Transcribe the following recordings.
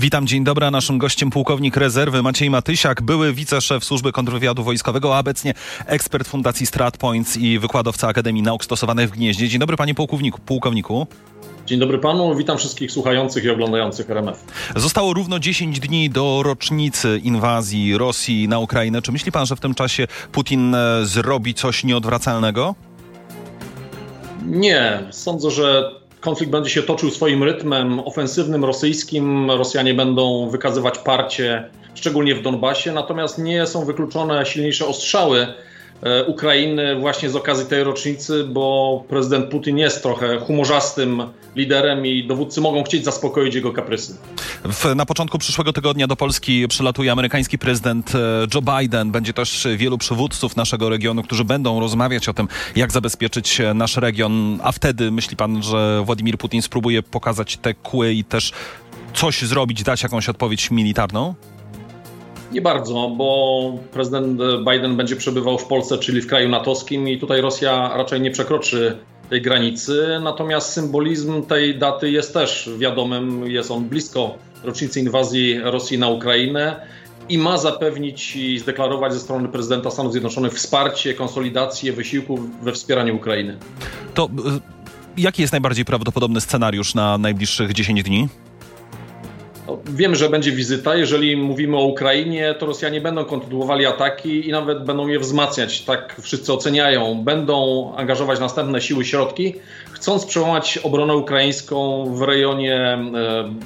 Witam, dzień dobry. Naszym gościem pułkownik rezerwy Maciej Matysiak, były wiceszef służby kontrwywiadu wojskowego, a obecnie ekspert Fundacji StratPoints i wykładowca Akademii Nauk Stosowanych w Gnieźnie. Dzień dobry panie pułkowniku. pułkowniku. Dzień dobry panu, witam wszystkich słuchających i oglądających RMF. Zostało równo 10 dni do rocznicy inwazji Rosji na Ukrainę. Czy myśli pan, że w tym czasie Putin e, zrobi coś nieodwracalnego? Nie, sądzę, że konflikt będzie się toczył swoim rytmem ofensywnym rosyjskim. Rosjanie będą wykazywać parcie, szczególnie w Donbasie, natomiast nie są wykluczone silniejsze ostrzały Ukrainy właśnie z okazji tej rocznicy, bo prezydent Putin jest trochę humorzastym liderem i dowódcy mogą chcieć zaspokoić jego kaprysy. W, na początku przyszłego tygodnia do Polski przylatuje amerykański prezydent e, Joe Biden. Będzie też wielu przywódców naszego regionu, którzy będą rozmawiać o tym, jak zabezpieczyć e, nasz region. A wtedy myśli pan, że Władimir Putin spróbuje pokazać te kły i też coś zrobić, dać jakąś odpowiedź militarną? Nie bardzo, bo prezydent Biden będzie przebywał w Polsce, czyli w kraju natowskim i tutaj Rosja raczej nie przekroczy tej granicy. Natomiast symbolizm tej daty jest też wiadomym, jest on blisko rocznicy inwazji Rosji na Ukrainę i ma zapewnić i zdeklarować ze strony prezydenta Stanów Zjednoczonych wsparcie, konsolidację wysiłków we wspieraniu Ukrainy. To y, jaki jest najbardziej prawdopodobny scenariusz na najbliższych 10 dni? Wiem, że będzie wizyta. Jeżeli mówimy o Ukrainie, to Rosjanie będą kontynuowali ataki i nawet będą je wzmacniać. Tak wszyscy oceniają. Będą angażować następne siły, środki, chcąc przełamać obronę ukraińską w rejonie e,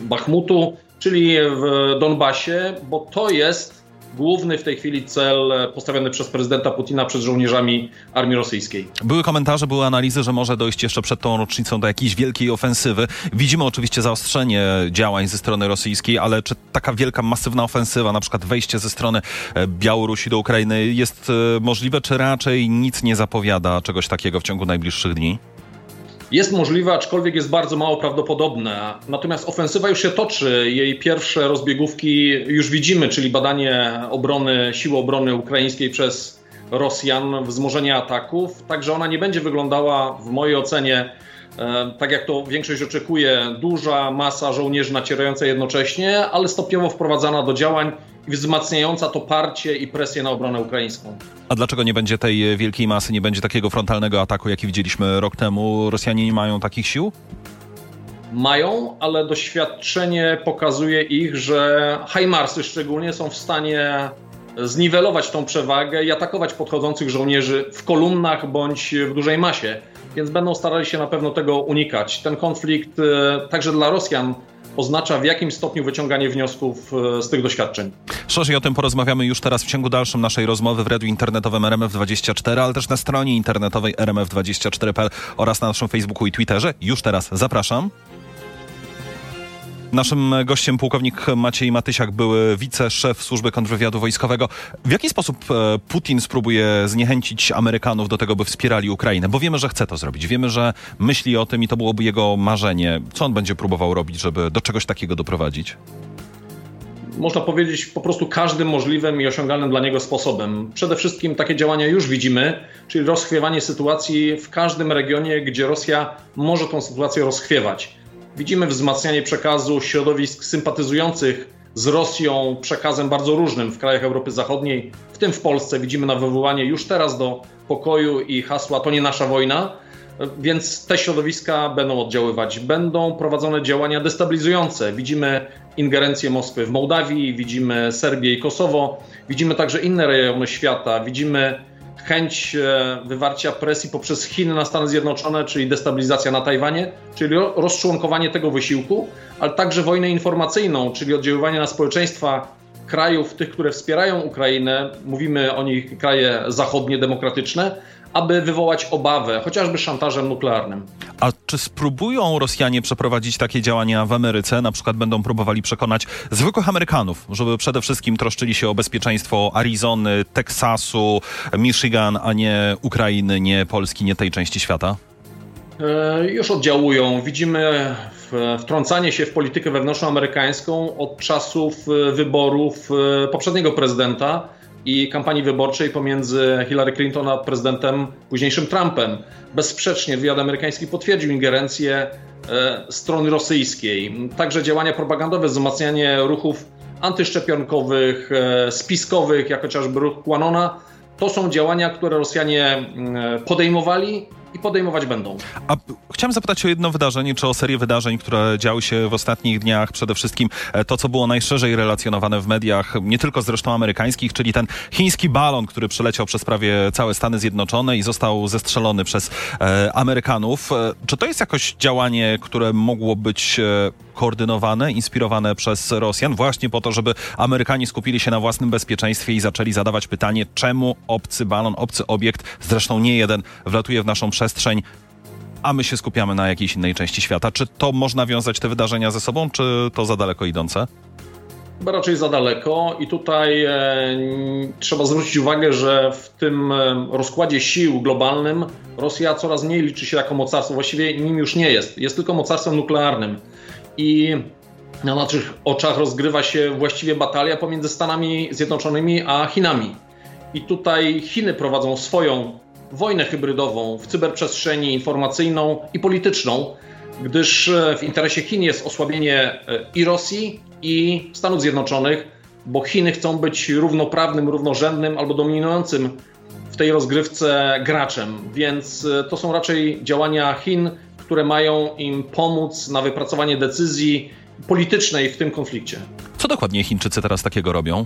Bachmutu, czyli w Donbasie, bo to jest główny w tej chwili cel postawiony przez prezydenta Putina przed żołnierzami armii rosyjskiej. Były komentarze, były analizy, że może dojść jeszcze przed tą rocznicą do jakiejś wielkiej ofensywy. Widzimy oczywiście zaostrzenie działań ze strony rosyjskiej, ale czy taka wielka, masywna ofensywa, na przykład wejście ze strony e, Białorusi do Ukrainy jest e, możliwe, czy raczej nic nie zapowiada czegoś takiego w ciągu najbliższych dni? Jest możliwe, aczkolwiek jest bardzo mało prawdopodobne. Natomiast ofensywa już się toczy. Jej pierwsze rozbiegówki już widzimy, czyli badanie obrony, siły obrony ukraińskiej przez Rosjan, wzmożenie ataków. Także ona nie będzie wyglądała, w mojej ocenie, e, tak jak to większość oczekuje, duża masa żołnierzy nacierająca jednocześnie, ale stopniowo wprowadzana do działań i wzmacniająca to parcie i presję na obronę ukraińską. A dlaczego nie będzie tej wielkiej masy, nie będzie takiego frontalnego ataku, jaki widzieliśmy rok temu? Rosjanie nie mają takich sił? Mają, ale doświadczenie pokazuje ich, że Hajmarsy szczególnie są w stanie zniwelować tą przewagę i atakować podchodzących żołnierzy w kolumnach bądź w dużej masie. Więc będą starali się na pewno tego unikać. Ten konflikt e, także dla Rosjan oznacza w jakim stopniu wyciąganie wniosków e, z tych doświadczeń. Szerzej o tym porozmawiamy już teraz w ciągu dalszym naszej rozmowy w radiu internetowym RMF24, ale też na stronie internetowej rmf24.pl oraz na naszym Facebooku i Twitterze. Już teraz zapraszam. Naszym gościem pułkownik Maciej Matysiak, były wiceszef służby kontrwywiadu wojskowego. W jaki sposób e, Putin spróbuje zniechęcić Amerykanów do tego, by wspierali Ukrainę? Bo wiemy, że chce to zrobić. Wiemy, że myśli o tym i to byłoby jego marzenie. Co on będzie próbował robić, żeby do czegoś takiego doprowadzić? można powiedzieć, po prostu każdym możliwym i osiągalnym dla niego sposobem. Przede wszystkim takie działania już widzimy, czyli rozchwiewanie sytuacji w każdym regionie, gdzie Rosja może tę sytuację rozchwiewać. Widzimy wzmacnianie przekazu środowisk sympatyzujących z Rosją przekazem bardzo różnym w krajach Europy Zachodniej, w tym w Polsce. Widzimy nawoływanie już teraz do pokoju i hasła to nie nasza wojna, więc te środowiska będą oddziaływać. Będą prowadzone działania destabilizujące. Widzimy ingerencję Moskwy w Mołdawii, widzimy Serbię i Kosowo, widzimy także inne rejony świata, widzimy chęć e, wywarcia presji poprzez Chiny na Stany Zjednoczone, czyli destabilizacja na Tajwanie, czyli rozczłonkowanie tego wysiłku, ale także wojnę informacyjną, czyli oddziaływanie na społeczeństwa krajów, tych, które wspierają Ukrainę, mówimy o nich kraje zachodnie, demokratyczne, aby wywołać obawę, chociażby szantażem nuklearnym. A czy spróbują Rosjanie przeprowadzić takie działania w Ameryce? Na przykład będą próbowali przekonać zwykłych Amerykanów, żeby przede wszystkim troszczyli się o bezpieczeństwo Arizony, Teksasu, Michigan, a nie Ukrainy, nie Polski, nie tej części świata? E, już oddziałują. Widzimy wtrącanie się w politykę wewnętrzną amerykańską od czasów e, wyborów e, poprzedniego prezydenta i kampanii wyborczej pomiędzy Hillary Clinton a prezydentem późniejszym Trumpem. Bezsprzecznie wywiad amerykański potwierdził ingerencję e, strony rosyjskiej. Także działania propagandowe, wzmacnianie ruchów antyszczepionkowych, e, spiskowych, jak chociażby ruch Quanona, to są działania, które Rosjanie mm, podejmowali i podejmować będą. A chciałem zapytać o jedno wydarzenie, czy o serię wydarzeń, które działy się w ostatnich dniach. Przede wszystkim e, to, co było najszerzej relacjonowane w mediach, nie tylko zresztą amerykańskich, czyli ten chiński balon, który przeleciał przez prawie całe Stany Zjednoczone i został zestrzelony przez e, Amerykanów. E, czy to jest jakoś działanie, które mogło być e, koordynowane, inspirowane przez Rosjan, właśnie po to, żeby Amerykanie skupili się na własnym bezpieczeństwie i zaczęli zadawać pytanie, czemu obcy balon, obcy obiekt, zresztą nie jeden, wlatuje w naszą przestrzeń, a my się skupiamy na jakiejś innej części świata. Czy to można wiązać te wydarzenia ze sobą, czy to za daleko idące? Raczej za daleko i tutaj e, trzeba zwrócić uwagę, że w tym e, rozkładzie sił globalnym Rosja coraz mniej liczy się jako mocarstwo, właściwie nim już nie jest, jest tylko mocarstwem nuklearnym i na naszych oczach rozgrywa się właściwie batalia pomiędzy Stanami Zjednoczonymi a Chinami. I tutaj Chiny prowadzą swoją wojnę hybrydową w cyberprzestrzeni informacyjną i polityczną, gdyż e, w interesie Chin jest osłabienie e, i Rosji, i Stanów Zjednoczonych, bo Chiny chcą być równoprawnym, równorzędnym albo dominującym w tej rozgrywce graczem. Więc e, to są raczej działania Chin, które mają im pomóc na wypracowanie decyzji politycznej w tym konflikcie. Co dokładnie Chińczycy teraz takiego robią?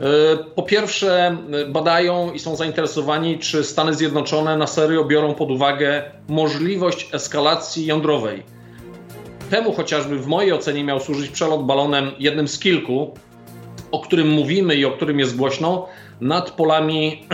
E, po pierwsze, badają i są zainteresowani, czy Stany Zjednoczone na serio biorą pod uwagę możliwość eskalacji jądrowej. Temu chociażby w mojej ocenie miał służyć przelot balonem jednym z kilku, o którym mówimy i o którym jest głośno, nad polami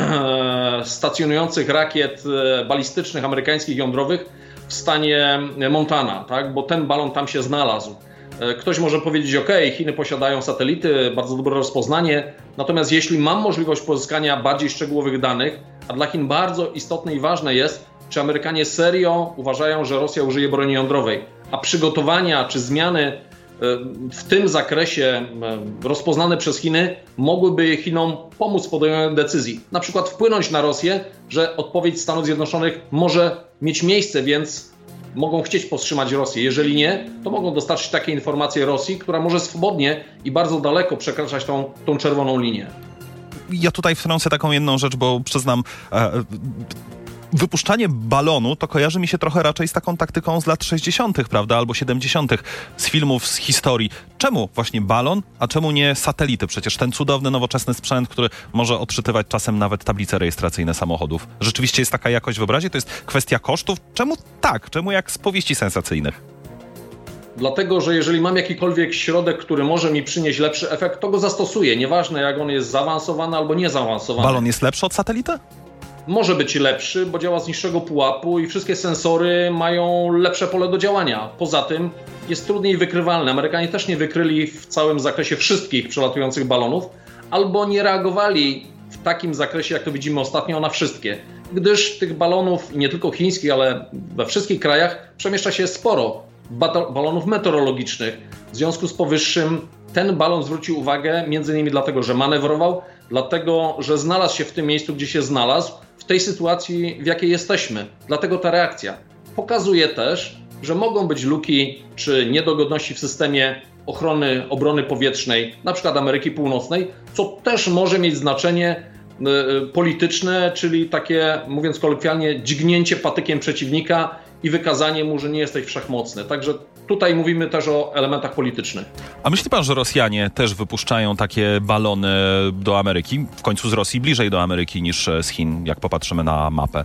stacjonujących rakiet e, balistycznych amerykańskich jądrowych w stanie Montana, tak? bo ten balon tam się znalazł. E, ktoś może powiedzieć, OK, Chiny posiadają satelity, bardzo dobre rozpoznanie, natomiast jeśli mam możliwość pozyskania bardziej szczegółowych danych, a dla Chin bardzo istotne i ważne jest, czy Amerykanie serio uważają, że Rosja użyje broni jądrowej, a przygotowania czy zmiany e, w tym zakresie e, rozpoznane przez Chiny mogłyby Chinom pomóc w podejmowaniu decyzji. Na przykład wpłynąć na Rosję, że odpowiedź Stanów Zjednoczonych może mieć miejsce, więc mogą chcieć powstrzymać Rosję. Jeżeli nie, to mogą dostarczyć takie informacje Rosji, która może swobodnie i bardzo daleko przekraczać tą, tą czerwoną linię. Ja tutaj wtrącę taką jedną rzecz, bo przyznam, e, wypuszczanie balonu to kojarzy mi się trochę raczej z taką taktyką z lat 60., prawda, albo 70., z filmów, z historii. Czemu właśnie balon, a czemu nie satelity? Przecież ten cudowny, nowoczesny sprzęt, który może odczytywać czasem nawet tablice rejestracyjne samochodów. Rzeczywiście jest taka jakość w obrazie? To jest kwestia kosztów? Czemu tak? Czemu jak z powieści sensacyjnych? Dlatego, że jeżeli mam jakikolwiek środek, który może mi przynieść lepszy efekt, to go zastosuję. Nieważne, jak on jest zaawansowany albo niezaawansowany. Balon jest lepszy od satelity? Może być lepszy, bo działa z niższego pułapu i wszystkie sensory mają lepsze pole do działania. Poza tym jest trudniej wykrywalny. Amerykanie też nie wykryli w całym zakresie wszystkich przelatujących balonów, albo nie reagowali w takim zakresie, jak to widzimy ostatnio, na wszystkie. Gdyż tych balonów, nie tylko chińskich, ale we wszystkich krajach, przemieszcza się sporo balonów meteorologicznych. W związku z powyższym ten balon zwrócił uwagę między innymi dlatego, że manewrował, dlatego, że znalazł się w tym miejscu, gdzie się znalazł, tej sytuacji, w jakiej jesteśmy. Dlatego ta reakcja pokazuje też, że mogą być luki czy niedogodności w systemie ochrony obrony powietrznej, na przykład Ameryki Północnej, co też może mieć znaczenie y, y, polityczne, czyli takie, mówiąc kolokwialnie, dźgnięcie patykiem przeciwnika i wykazanie mu, że nie jesteś wszechmocny. Także tutaj mówimy też o elementach politycznych. A myśli pan, że Rosjanie też wypuszczają takie balony do Ameryki? W końcu z Rosji bliżej do Ameryki niż z Chin, jak popatrzymy na mapę.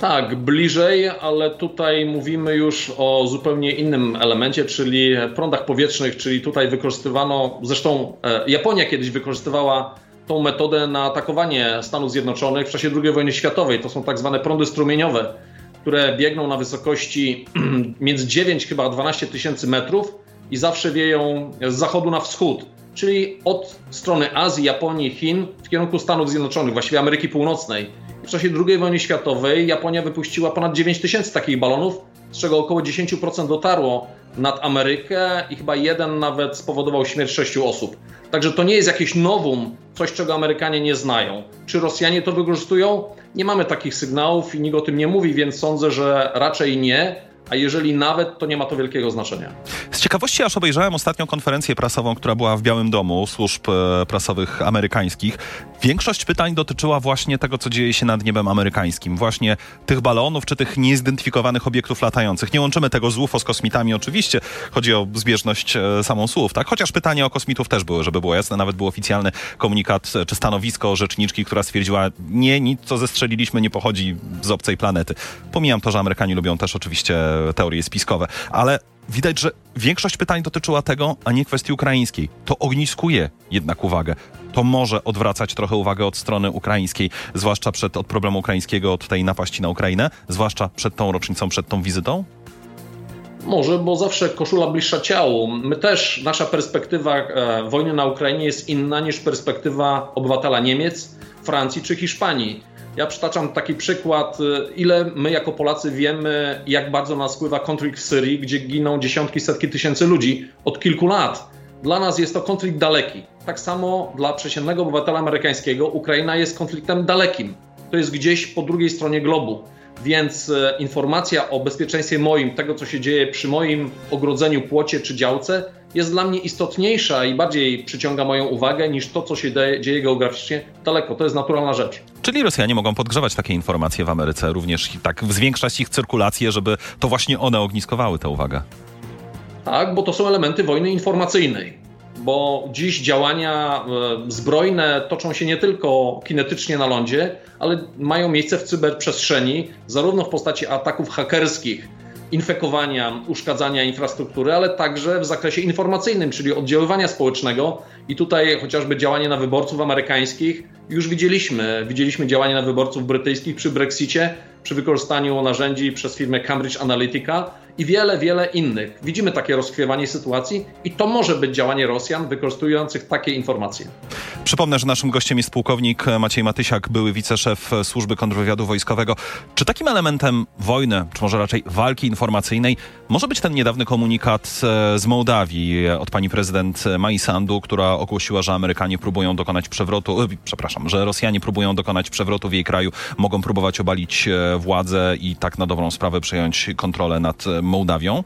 Tak, bliżej, ale tutaj mówimy już o zupełnie innym elemencie, czyli prądach powietrznych, czyli tutaj wykorzystywano, zresztą e, Japonia kiedyś wykorzystywała tą metodę na atakowanie Stanów Zjednoczonych w czasie II wojny światowej. To są tak zwane prądy strumieniowe które biegną na wysokości między 9 chyba 12 tysięcy metrów i zawsze wieją z zachodu na wschód, czyli od strony Azji, Japonii, Chin w kierunku Stanów Zjednoczonych, właściwie Ameryki Północnej. W czasie II wojny światowej Japonia wypuściła ponad 9 tysięcy takich balonów, z czego około 10% dotarło nad Amerykę i chyba jeden nawet spowodował śmierć sześciu osób. Także to nie jest jakieś nowum, coś czego Amerykanie nie znają. Czy Rosjanie to wykorzystują? Nie mamy takich sygnałów i nikt o tym nie mówi, więc sądzę, że raczej nie a jeżeli nawet, to nie ma to wielkiego znaczenia. Z ciekawości aż obejrzałem ostatnią konferencję prasową, która była w Białym Domu służb e, prasowych amerykańskich. Większość pytań dotyczyła właśnie tego, co dzieje się nad niebem amerykańskim. Właśnie tych balonów, czy tych niezidentyfikowanych obiektów latających. Nie łączymy tego z UFO z kosmitami oczywiście. Chodzi o zbieżność e, samą słów, tak? Chociaż pytania o kosmitów też były, żeby było jasne. Nawet był oficjalny komunikat e, czy stanowisko rzeczniczki, która stwierdziła, nie, nic co zestrzeliliśmy nie pochodzi z obcej planety. Pomijam to, że Amerykanie lubią też oczywiście teorie spiskowe, ale widać, że większość pytań dotyczyła tego, a nie kwestii ukraińskiej. To ogniskuje jednak uwagę. To może odwracać trochę uwagę od strony ukraińskiej, zwłaszcza przed, od problemu ukraińskiego, od tej napaści na Ukrainę, zwłaszcza przed tą rocznicą, przed tą wizytą? Może, bo zawsze koszula bliższa ciału. My też, nasza perspektywa e, wojny na Ukrainie jest inna niż perspektywa obywatela Niemiec, Francji czy Hiszpanii ja przytaczam taki przykład, y, ile my jako Polacy wiemy, jak bardzo nas wpływa konflikt w Syrii, gdzie giną dziesiątki, setki tysięcy ludzi od kilku lat. Dla nas jest to konflikt daleki. Tak samo dla przeciętnego obywatela amerykańskiego Ukraina jest konfliktem dalekim. To jest gdzieś po drugiej stronie globu. Więc y, informacja o bezpieczeństwie moim, tego co się dzieje przy moim ogrodzeniu, płocie czy działce, jest dla mnie istotniejsza i bardziej przyciąga moją uwagę niż to, co się dzieje geograficznie daleko. To jest naturalna rzecz. Czyli Rosjanie mogą podgrzewać takie informacje w Ameryce, również tak zwiększać ich cyrkulację, żeby to właśnie one ogniskowały tę uwagę. Tak, bo to są elementy wojny informacyjnej. Bo dziś działania e, zbrojne toczą się nie tylko kinetycznie na lądzie, ale mają miejsce w cyberprzestrzeni, zarówno w postaci ataków hakerskich, infekowania, uszkadzania infrastruktury, ale także w zakresie informacyjnym, czyli oddziaływania społecznego. I tutaj chociażby działanie na wyborców amerykańskich już widzieliśmy. Widzieliśmy działanie na wyborców brytyjskich przy Brexicie, przy wykorzystaniu narzędzi przez firmę Cambridge Analytica i wiele, wiele innych. Widzimy takie rozchwiewanie sytuacji i to może być działanie Rosjan wykorzystujących takie informacje. Przypomnę, że naszym gościem jest pułkownik Maciej Matysiak, były wiceszef służby kontrwywiadu wojskowego. Czy takim elementem wojny, czy może raczej walki informacyjnej, może być ten niedawny komunikat e, z Mołdawii od pani prezydent Mai Sandu, która ogłosiła, że Amerykanie próbują dokonać przewrotu, e, przepraszam, że Rosjanie próbują dokonać przewrotu w jej kraju, mogą próbować obalić e, władzę i tak na dobrą sprawę przejąć kontrolę nad Mołdawią?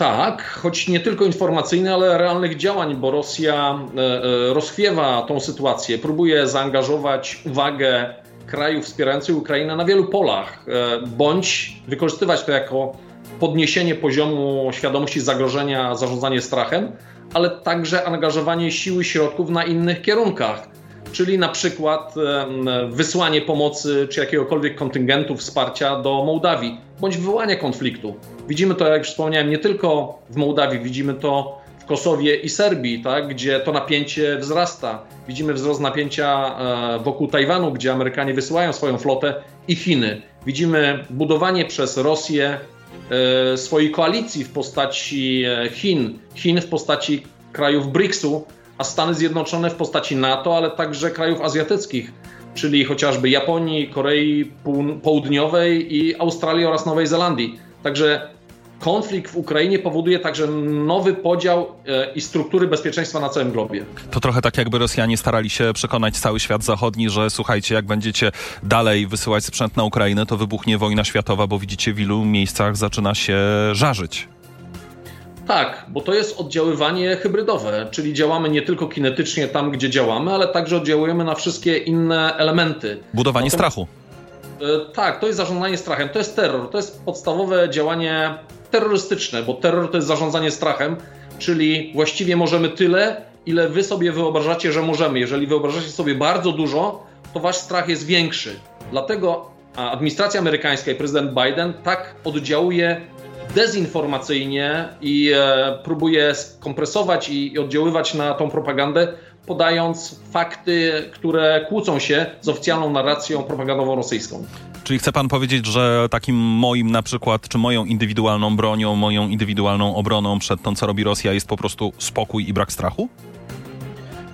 Tak, choć nie tylko informacyjne, ale realnych działań, bo Rosja e, e, rozchwiewa tą sytuację, próbuje zaangażować uwagę krajów wspierających Ukrainę na wielu polach, e, bądź wykorzystywać to jako podniesienie poziomu świadomości zagrożenia, zarządzanie strachem, ale także angażowanie siły środków na innych kierunkach czyli na przykład wysłanie pomocy czy jakiegokolwiek kontyngentu wsparcia do Mołdawii, bądź wywołanie konfliktu. Widzimy to, jak wspomniałem, nie tylko w Mołdawii, widzimy to w Kosowie i Serbii, tak, gdzie to napięcie wzrasta. Widzimy wzrost napięcia e, wokół Tajwanu, gdzie Amerykanie wysyłają swoją flotę i Chiny. Widzimy budowanie przez Rosję e, swojej koalicji w postaci e, Chin, Chin w postaci krajów BRICS-u, a Stany Zjednoczone w postaci NATO, ale także krajów azjatyckich, czyli chociażby Japonii, Korei Południowej i Australii oraz Nowej Zelandii. Także konflikt w Ukrainie powoduje także nowy podział e, i struktury bezpieczeństwa na całym globie. To trochę tak, jakby Rosjanie starali się przekonać cały świat zachodni, że słuchajcie, jak będziecie dalej wysyłać sprzęt na Ukrainę, to wybuchnie wojna światowa, bo widzicie, w ilu miejscach zaczyna się żarzyć. Tak, bo to jest oddziaływanie hybrydowe, czyli działamy nie tylko kinetycznie tam, gdzie działamy, ale także oddziałujemy na wszystkie inne elementy. Budowanie Natomiast, strachu. E, tak, to jest zarządzanie strachem, to jest terror, to jest podstawowe działanie terrorystyczne, bo terror to jest zarządzanie strachem, czyli właściwie możemy tyle, ile wy sobie wyobrażacie, że możemy. Jeżeli wyobrażacie sobie bardzo dużo, to wasz strach jest większy. Dlatego administracja amerykańska i prezydent Biden tak oddziałuje dezinformacyjnie i e, próbuje skompresować i oddziaływać na tą propagandę, podając fakty, które kłócą się z oficjalną narracją propagandową rosyjską. Czyli chce pan powiedzieć, że takim moim na przykład, czy moją indywidualną bronią, moją indywidualną obroną przed tym, co robi Rosja, jest po prostu spokój i brak strachu?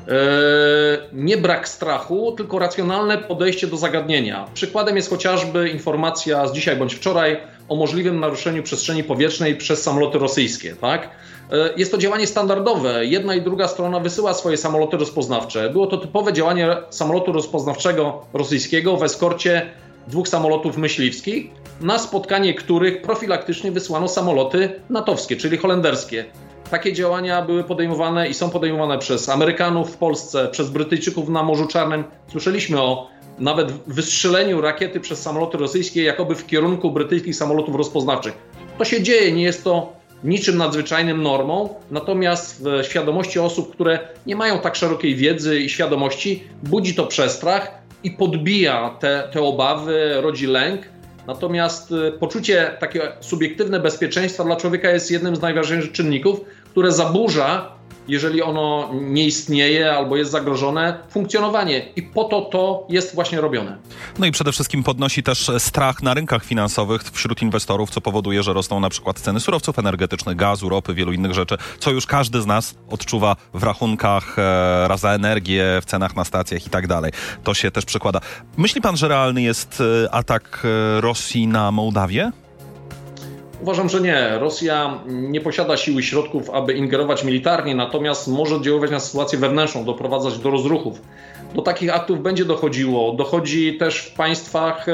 E, nie brak strachu, tylko racjonalne podejście do zagadnienia. Przykładem jest chociażby informacja z dzisiaj bądź wczoraj o możliwym naruszeniu przestrzeni powietrznej przez samoloty rosyjskie. Tak? E, jest to działanie standardowe. Jedna i druga strona wysyła swoje samoloty rozpoznawcze. Było to typowe działanie samolotu rozpoznawczego rosyjskiego w eskorcie dwóch samolotów myśliwskich, na spotkanie których profilaktycznie wysłano samoloty natowskie, czyli holenderskie. Takie działania były podejmowane i są podejmowane przez Amerykanów w Polsce, przez Brytyjczyków na Morzu Czarnym. Słyszeliśmy o nawet wystrzeleniu rakiety przez samoloty rosyjskie, jakoby w kierunku brytyjskich samolotów rozpoznawczych. To się dzieje, nie jest to niczym nadzwyczajnym normą, natomiast w świadomości osób, które nie mają tak szerokiej wiedzy i świadomości, budzi to przestrach i podbija te, te obawy, rodzi lęk. Natomiast y, poczucie takie subiektywne bezpieczeństwa dla człowieka jest jednym z najważniejszych czynników, które zaburza jeżeli ono nie istnieje albo jest zagrożone, funkcjonowanie. I po to to jest właśnie robione. No i przede wszystkim podnosi też strach na rynkach finansowych wśród inwestorów, co powoduje, że rosną na przykład ceny surowców energetycznych, gazu, ropy, wielu innych rzeczy, co już każdy z nas odczuwa w rachunkach e, raz za energię, w cenach na stacjach i tak dalej. To się też przekłada. Myśli pan, że realny jest e, atak e, Rosji na Mołdawię? Uważam, że nie. Rosja nie posiada siły środków, aby ingerować militarnie, natomiast może oddziaływać na sytuację wewnętrzną, doprowadzać do rozruchów. Do takich aktów będzie dochodziło. Dochodzi też w państwach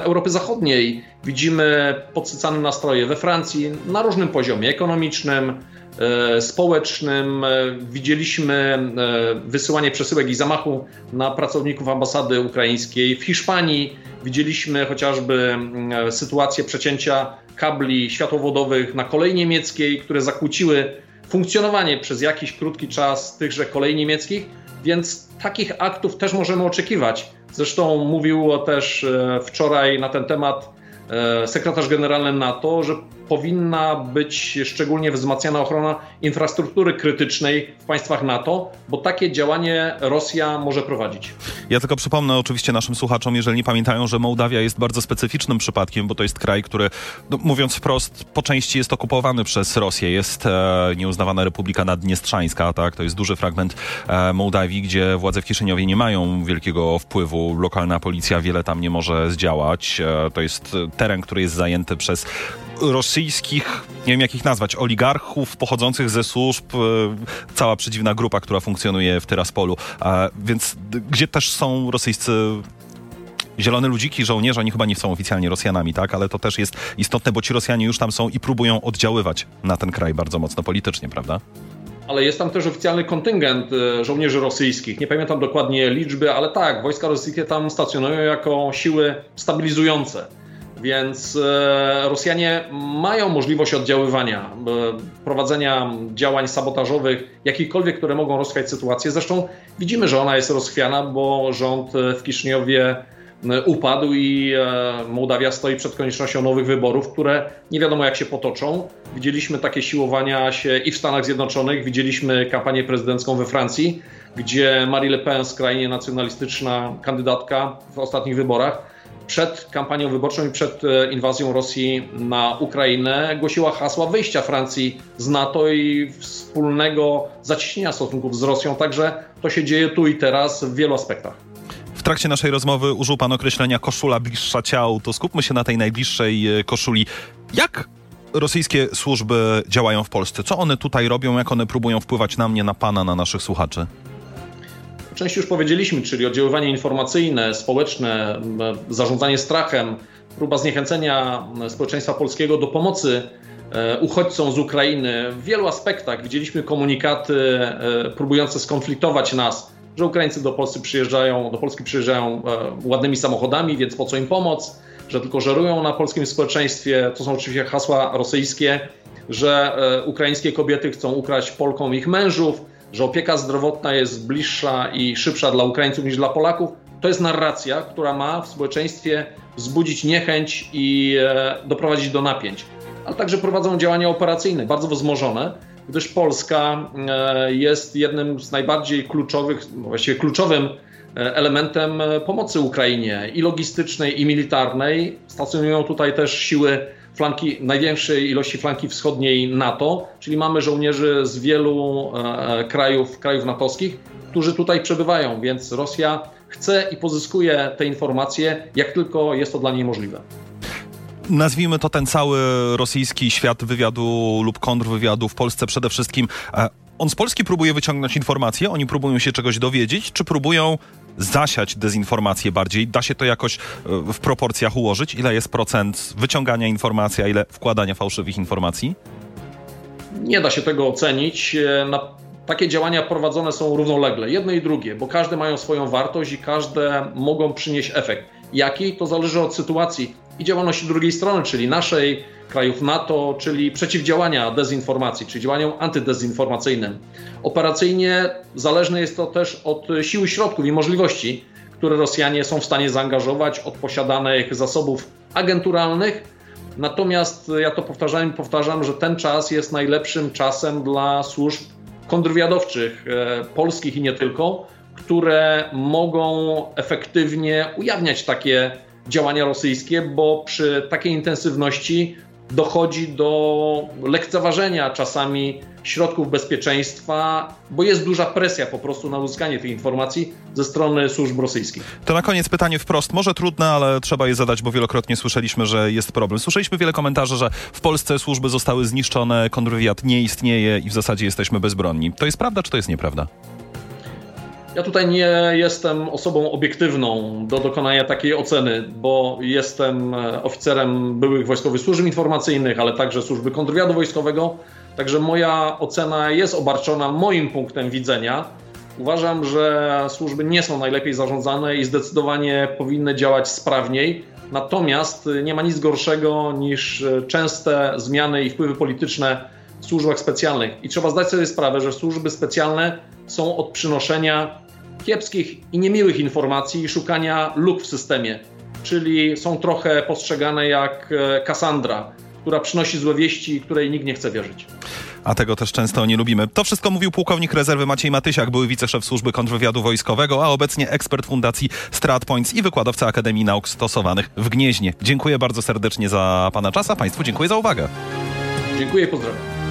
Europy Zachodniej. Widzimy podsycane nastroje we Francji na różnym poziomie ekonomicznym, e, społecznym. E, widzieliśmy e, wysyłanie przesyłek i zamachu na pracowników ambasady ukraińskiej. W Hiszpanii widzieliśmy chociażby sytuację przecięcia kabli światłowodowych na kolei niemieckiej, które zakłóciły funkcjonowanie przez jakiś krótki czas tychże kolei niemieckich, więc takich aktów też możemy oczekiwać. Zresztą mówił też e, wczoraj na ten temat e, sekretarz generalny NATO, że powinna być szczególnie wzmacniana ochrona infrastruktury krytycznej w państwach NATO, bo takie działanie Rosja może prowadzić. Ja tylko przypomnę oczywiście naszym słuchaczom, jeżeli nie pamiętają, że Mołdawia jest bardzo specyficznym przypadkiem, bo to jest kraj, który, no, mówiąc wprost, po części jest okupowany przez Rosję. Jest e, nieuznawana Republika Naddniestrzańska, tak? To jest duży fragment e, Mołdawii, gdzie władze w Kiszyniowie nie mają wielkiego wpływu. Lokalna policja wiele tam nie może zdziałać. E, to jest teren, który jest zajęty przez rosyjskich, nie wiem jak ich nazwać, oligarchów pochodzących ze służb, e, cała przedziwna grupa, która funkcjonuje w Tyraspolu. Więc gdzie też są rosyjscy zielone ludziki, żołnierze, oni chyba nie są oficjalnie Rosjanami, tak? Ale to też jest istotne, bo ci Rosjanie już tam są i próbują oddziaływać na ten kraj bardzo mocno politycznie, prawda? Ale jest tam też oficjalny kontyngent e, żołnierzy rosyjskich. Nie pamiętam dokładnie liczby, ale tak, wojska rosyjskie tam stacjonują jako siły stabilizujące. Więc e, Rosjanie mają możliwość oddziaływania, e, prowadzenia działań sabotażowych, jakichkolwiek, które mogą rozchwiać sytuację. Zresztą widzimy, że ona jest rozchwiana, bo rząd w Kiszyniowie upadł i e, Mołdawia stoi przed koniecznością nowych wyborów, które nie wiadomo jak się potoczą. Widzieliśmy takie siłowania się i w Stanach Zjednoczonych, widzieliśmy kampanię prezydencką we Francji, gdzie Marie Le Pen, skrajnie nacjonalistyczna kandydatka w ostatnich wyborach, przed kampanią wyborczą i przed e, inwazją Rosji na Ukrainę głosiła hasła wyjścia Francji z NATO i wspólnego zacieśnienia stosunków z Rosją. Także to się dzieje tu i teraz w wielu aspektach. W trakcie naszej rozmowy użył Pan określenia koszula bliższa ciału. To skupmy się na tej najbliższej e, koszuli. Jak rosyjskie służby działają w Polsce? Co one tutaj robią? Jak one próbują wpływać na mnie, na Pana, na naszych słuchaczy? Części już powiedzieliśmy, czyli oddziaływanie informacyjne, społeczne, zarządzanie strachem, próba zniechęcenia społeczeństwa polskiego do pomocy e, uchodźcom z Ukrainy. W wielu aspektach widzieliśmy komunikaty e, próbujące skonfliktować nas, że Ukraińcy do Polski przyjeżdżają, do Polski przyjeżdżają e, ładnymi samochodami, więc po co im pomoc, że tylko żerują na polskim społeczeństwie. To są oczywiście hasła rosyjskie, że ukraińskie kobiety chcą ukraść Polkom ich mężów, że opieka zdrowotna jest bliższa i szybsza dla Ukraińców niż dla Polaków, to jest narracja, która ma w społeczeństwie wzbudzić niechęć i e, doprowadzić do napięć. Ale także prowadzą działania operacyjne, bardzo wzmożone, gdyż Polska e, jest jednym z najbardziej kluczowych, właściwie kluczowym e, elementem pomocy Ukrainie i logistycznej, i militarnej. Stacjonują tutaj też siły flanki, największej ilości flanki wschodniej NATO, czyli mamy żołnierzy z wielu e, krajów, krajów natowskich, którzy tutaj przebywają, więc Rosja chce i pozyskuje te informacje, jak tylko jest to dla niej możliwe. nazwijmy to ten cały rosyjski świat wywiadu lub kontrwywiadu w Polsce przede wszystkim. E, on z Polski próbuje wyciągnąć informacje, oni próbują się czegoś dowiedzieć, czy próbują zasiać dezinformację bardziej? Da się to jakoś e, w proporcjach ułożyć? Ile jest procent wyciągania informacji, a ile wkładania fałszywych informacji? Nie da się tego ocenić. E, takie działania prowadzone są równolegle, jedno i drugie, bo każde mają swoją wartość i każde mogą przynieść efekt. Jaki? To zależy od sytuacji i działalności drugiej strony, czyli naszej, krajów NATO, czyli przeciwdziałania dezinformacji, czy działaniom antydezinformacyjnym. Operacyjnie zależne jest to też od siły środków i możliwości, które Rosjanie są w stanie zaangażować, od posiadanych zasobów agenturalnych. Natomiast ja to powtarzam powtarzam, że ten czas jest najlepszym czasem dla służb kontrwywiadowczych, e, polskich i nie tylko, które mogą efektywnie ujawniać takie działania rosyjskie, bo przy takiej intensywności dochodzi do lekceważenia czasami środków bezpieczeństwa, bo jest duża presja po prostu na uzyskanie tych informacji ze strony służb rosyjskich. To na koniec pytanie wprost, może trudne, ale trzeba je zadać, bo wielokrotnie słyszeliśmy, że jest problem. Słyszeliśmy wiele komentarzy, że w Polsce służby zostały zniszczone, kontrwywiad nie istnieje i w zasadzie jesteśmy bezbronni. To jest prawda, czy to jest nieprawda? Ja tutaj nie jestem osobą obiektywną do dokonania takiej oceny, bo jestem e, oficerem byłych wojskowych służb informacyjnych, ale także służby kontrwywiadu wojskowego. Także moja ocena jest obarczona moim punktem widzenia. Uważam, że służby nie są najlepiej zarządzane i zdecydowanie powinny działać sprawniej. Natomiast nie ma nic gorszego niż częste zmiany i wpływy polityczne w służbach specjalnych. I trzeba zdać sobie sprawę, że służby specjalne są od przynoszenia kiepskich i niemiłych informacji i szukania luk w systemie, czyli są trochę postrzegane jak Kassandra, która przynosi złe wieści której nikt nie chce wierzyć. A tego też często nie lubimy. To wszystko mówił pułkownik rezerwy Maciej Matysiak, były wiceszef służby kontrwywiadu wojskowego, a obecnie ekspert Fundacji StratPoints i wykładowca Akademii Nauk Stosowanych w Gnieźnie. Dziękuję bardzo serdecznie za Pana czas, a Państwu dziękuję za uwagę. Dziękuję pozdrawiam.